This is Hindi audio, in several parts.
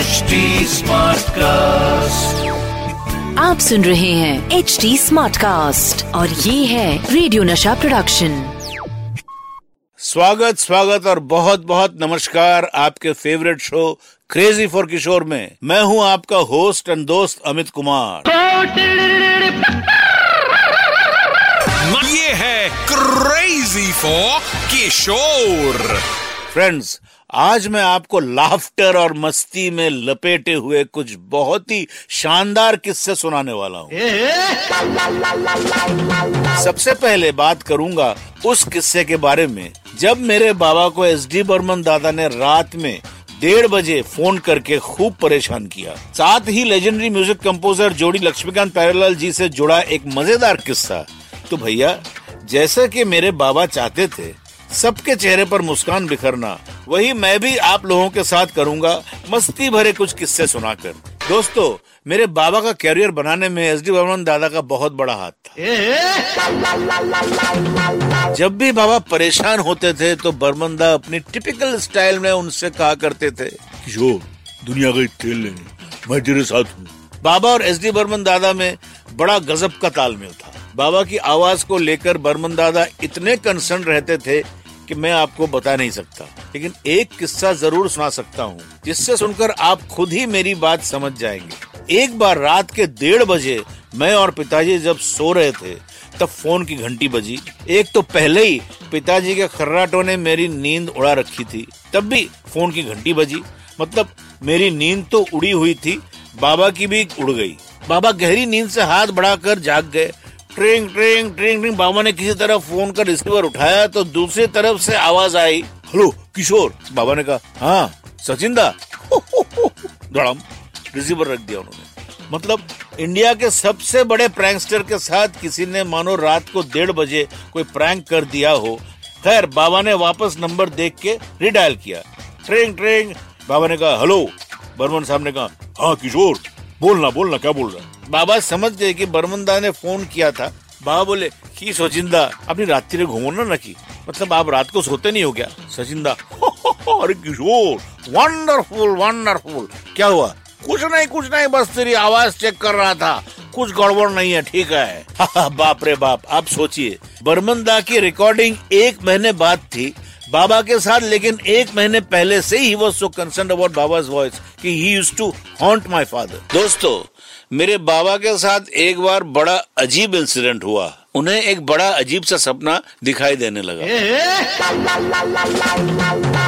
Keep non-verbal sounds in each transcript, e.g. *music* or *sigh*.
HD Smartcast. आप सुन रहे हैं एच डी स्मार्ट कास्ट और ये है रेडियो नशा प्रोडक्शन स्वागत स्वागत और बहुत बहुत नमस्कार आपके favourite show crazy for Kishore में। मैं हूँ आपका होस्ट एंड दोस्त अमित कुमार। ये है क्रेजी फॉर किशोर फ्रेंड्स आज मैं आपको लाफ्टर और मस्ती में लपेटे हुए कुछ बहुत ही शानदार किस्से सुनाने वाला हूँ। सबसे पहले बात करूँगा उस किस्से के बारे में जब मेरे बाबा को एस डी बर्मन दादा ने रात में डेढ़ बजे फ़ोन करके खूब परेशान किया। साथ ही लेजेंडरी म्यूज़िक कंपोजर जोड़ी लक्ष्मीकांत प्यारेलाल जी से जुड़ा एक मज़ेदार किस्सा। तो भैया जैसा कि मेरे बाबा चाहते थे सबके चेहरे पर मुस्कान बिखरना वही मैं भी आप लोगों के साथ करूँगा मस्ती भरे कुछ किस्से सुनाकर। दोस्तों मेरे बाबा का कैरियर बनाने में एस डी बर्मन दादा का बहुत बड़ा हाथ था। जब भी बाबा परेशान होते थे तो बर्मन दा अपनी टिपिकल स्टाइल में उनसे कहा करते थे। किशोर दुनिया का खेल लेने। मैं तेरे साथ हूँ। बाबा और एस डी बर्मन दादा में बड़ा गजब का तालमेल था। बाबा की आवाज़ को लेकर बर्मन दादा इतने कंसर्न रहते थे कि मैं आपको बता नहीं सकता, लेकिन एक किस्सा ज़रूर सुना सकता हूँ, जिससे सुनकर आप खुद ही मेरी बात समझ जाएँगे। एक बार रात के डेढ़ बजे मैं और पिताजी जब सो रहे थे, तब फ़ोन की घंटी बजी। एक तो पहले ही पिताजी के खर्राटों ने मेरी नींद उड़ा रखी थी, तब भी फ़ोन की घंटी बजी। मतलब मेरी नींद तो उड़ी हुई थी, बाबा की भी उड़ गई। बाबा गहरी नींद से हाथ बढ़ाकर जाग गए ट्रिंग ट्रिंग ट्रिंग ट्रिंग। बाबा ने किसी तरह फ़ोन का रिसीवर उठाया तो दूसरी तरफ़ से आवाज़ आई। हेलो, किशोर। बाबा ने कहा हाँ सचिन दा *laughs* धड़म, रिसीवर रख दिया उन्होंने। मतलब इंडिया के सबसे बड़े प्रैंकस्टर के साथ किसी ने मानो रात को डेढ़ बजे कोई प्रैंक कर दिया हो। खैर, बाबा ने वापस नंबर देख के रिडायल किया। ट्रिंग ट्रिंग। बाबा ने कहा, हेलो। बर्मन साहब ने कहा हाँ किशोर। बोलना बोलना, क्या बोल रहा है? बाबा समझ गए कि बर्मनदा ने फ़ोन किया था। बाबा बोले, की सचिंदा, अपनी रात्रि घूमो ना की मतलब आप रात को सोते नहीं हो क्या? सचिंदा अरे किशोर वंडरफुल वंडरफुल क्या हुआ? कुछ नहीं कुछ नहीं, बस तेरी आवाज़ चेक कर रहा था। कुछ गड़बड़ नहीं है, ठीक है? *laughs* बाप रे बाप, आप सोचिए, बर्मंदा की रिकॉर्डिंग एक महीने बाद थी। बाबा के साथ लेकिन एक महीने पहले से ही was so concern about Baba's voice कि he use to haunt my father दोस्तों मेरे बाबा के साथ एक बार बड़ा अजीब इंसिडेंट हुआ। उन्हें एक बड़ा अजीब सा सपना दिखाई देने लगा।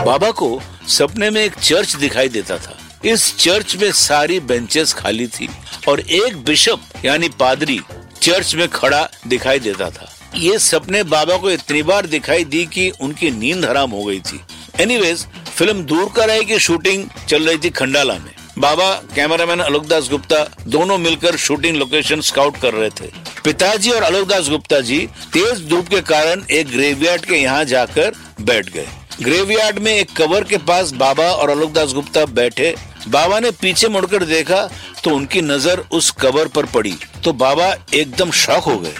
बाबा को सपने में एक चर्च दिखाई देता था। इस चर्च में सारी बेंचेस खाली थी और एक बिशप यानी पादरी चर्च में खड़ा दिखाई देता था। ये सपने बाबा को इतनी बार दिखाई दी कि उनकी नींद हराम हो गई थी। एनीवेज फ़िल्म दूर का रहे की शूटिंग चल रही थी खंडाला में। बाबा कैमरामैन अलोक दास गुप्ता दोनों मिलकर शूटिंग लोकेशन स्काउट कर रहे थे। पिताजी और अलोक दास गुप्ता जी तेज धूप के कारण एक ग्रेवयार्ड के यहाँ जाकर बैठ गए। ग्रेवयार्ड में एक कवर के पास बाबा और अलोक दास गुप्ता बैठे। बाबा ने पीछे मुड़कर देखा तो उनकी नज़र उस कवर पर पड़ी। तो बाबा एकदम शॉक हो गए।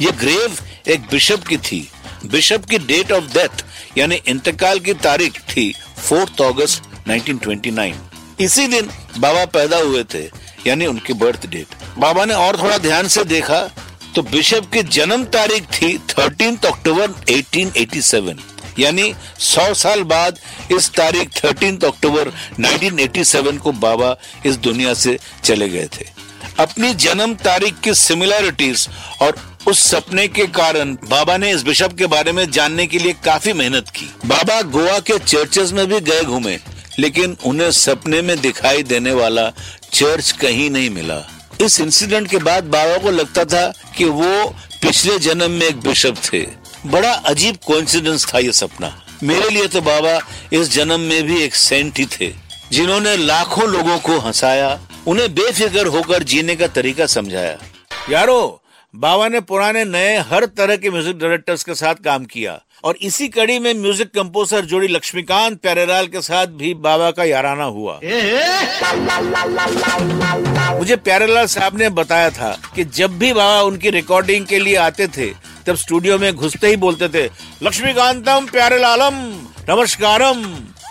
ये ग्रेव एक बिशप की थी। बिशप की डेट ऑफ़ डेथ यानी इंतकाल की तारीख थी फोर्थ अगस्त 1929 इसी दिन बाबा पैदा हुए थे, यानी उनकी बर्थ डेट बाबा ने और थोड़ा ध्यान से देखा तो बिशप की जन्म तारीख थी 13 अक्टूबर 1887 यानी 100 साल बाद इस तारीख 13 अक्टूबर 1987 को बाबा इस दुनिया से चले गए थे। अपनी जन्म तारीख की सिमिलैरिटीज और उस सपने के कारण बाबा ने इस बिशप के बारे में जानने के लिए काफ़ी मेहनत की। बाबा गोवा के चर्चेस में भी गए घूमे, लेकिन उन्हें सपने में दिखाई देने वाला चर्च कहीं नहीं मिला। इस इंसिडेंट के बाद बाबा को लगता था कि वो पिछले जन्म में एक बिशप थे। बड़ा अजीब कोइंसिडेंस था ये सपना। मेरे लिए तो बाबा इस जन्म में भी एक सेंट ही थे, जिन्होंने लाखों लोगों को हंसाया, उन्हें बेफिक्र होकर जीने का तरीका समझाया। यारो बाबा ने पुराने नए हर तरह के म्यूज़िक डायरेक्टर्स के साथ काम किया और इसी कड़ी में म्यूज़िक कंपोजर जोड़ी लक्ष्मीकांत प्यारेलाल के साथ भी बाबा का याराना हुआ। मुझे प्यारेलाल साहब ने बताया था कि जब भी बाबा उनकी रिकॉर्डिंग के लिए आते थे, तब स्टूडियो में घुसते ही बोलते थे, लक्ष्मीकांतम प्यारेलालम, नमस्कारम।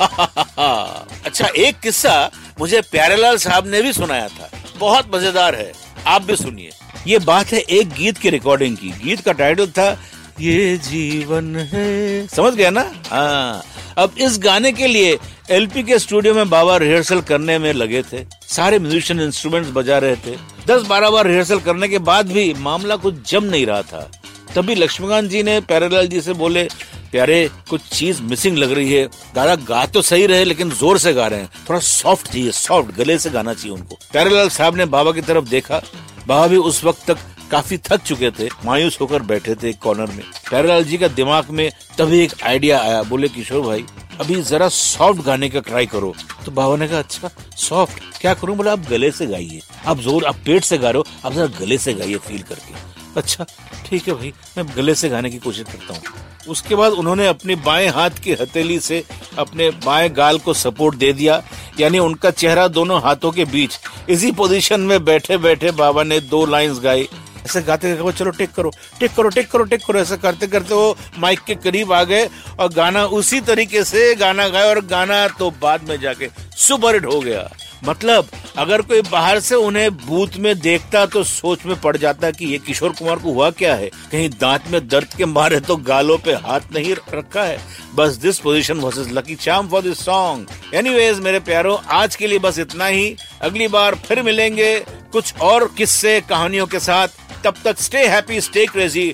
*laughs* अच्छा एक किस्सा मुझे प्यारेलाल साहब ने भी सुनाया था। बहुत मज़ेदार है। आप भी सुनिए। ये बात है एक गीत की रिकॉर्डिंग की। गीत का टाइटल था, ये जीवन है। समझ गया ना? हाँ। अब इस गाने के लिए एलपी के स्टूडियो में बाबा रिहर्सल करने में लगे थे। सारे म्यूजिशियन इंस्ट्रूमेंट्स बजा रहे थे। दस बारह बार रिहर्सल करने के बाद भी मामला कुछ जम नहीं रहा था। तभी लक्ष्मीकांत जी ने प्यारेलाल जी से बोले प्यारे, कुछ चीज़ मिसिंग लग रही है। दादा गा तो सही रहे, लेकिन ज़ोर से गा रहे हैं। थोड़ा सॉफ्ट चाहिए सॉफ्ट गले से गाना चाहिए उनको। प्यारेलाल साहब ने बाबा की तरफ़ देखा। बाबा भी उस वक्त तक काफ़ी थक चुके थे। मायूस होकर बैठे थे एक कॉर्नर में। प्यारेलाल जी का दिमाग में तभी एक आइडिया आया। बोले, किशोर भाई, अभी जरा सॉफ्ट गाने का ट्राई करो। तो बाबा ने कहा अच्छा सॉफ्ट क्या करूँ? बोला, आप गले से गाइए। आप ज़ोर, आप पेट से गा रहे हो, आप जरा गले से गाइए फील करके। अच्छा ठीक है भाई, मैं गले से गाने की कोशिश करता हूँ। उसके बाद उन्होंने अपनी बाएँ हाथ की हथेली से अपने बाएँ गाल को सपोर्ट दे दिया, यानी उनका चेहरा दोनों हाथों के बीच, इसी पोजीशन में बैठे बैठे बाबा ने दो लाइंस गाई ऐसे गाते गाते चलो टेक करो टेक करो टेक करो टेक करो, ऐसा करते करते वो माइक के करीब आ गए और गाना उसी तरीके से गाना गाए और गाना तो बाद में जाके सुपर हिट हो गया। मतलब अगर कोई बाहर से उन्हें बूथ में देखता तो सोच में पड़ जाता कि ये किशोर कुमार को हुआ क्या है? कहीं दांत में दर्द के मारे तो गालों पे हाथ नहीं रखा है। बस this position versus lucky charm for this song anyways मेरे प्यारों, आज के लिए बस इतना ही। अगली बार फिर मिलेंगे कुछ और किस्से कहानियों के साथ। तब तक स्टे हैप्पी स्टे क्रेजी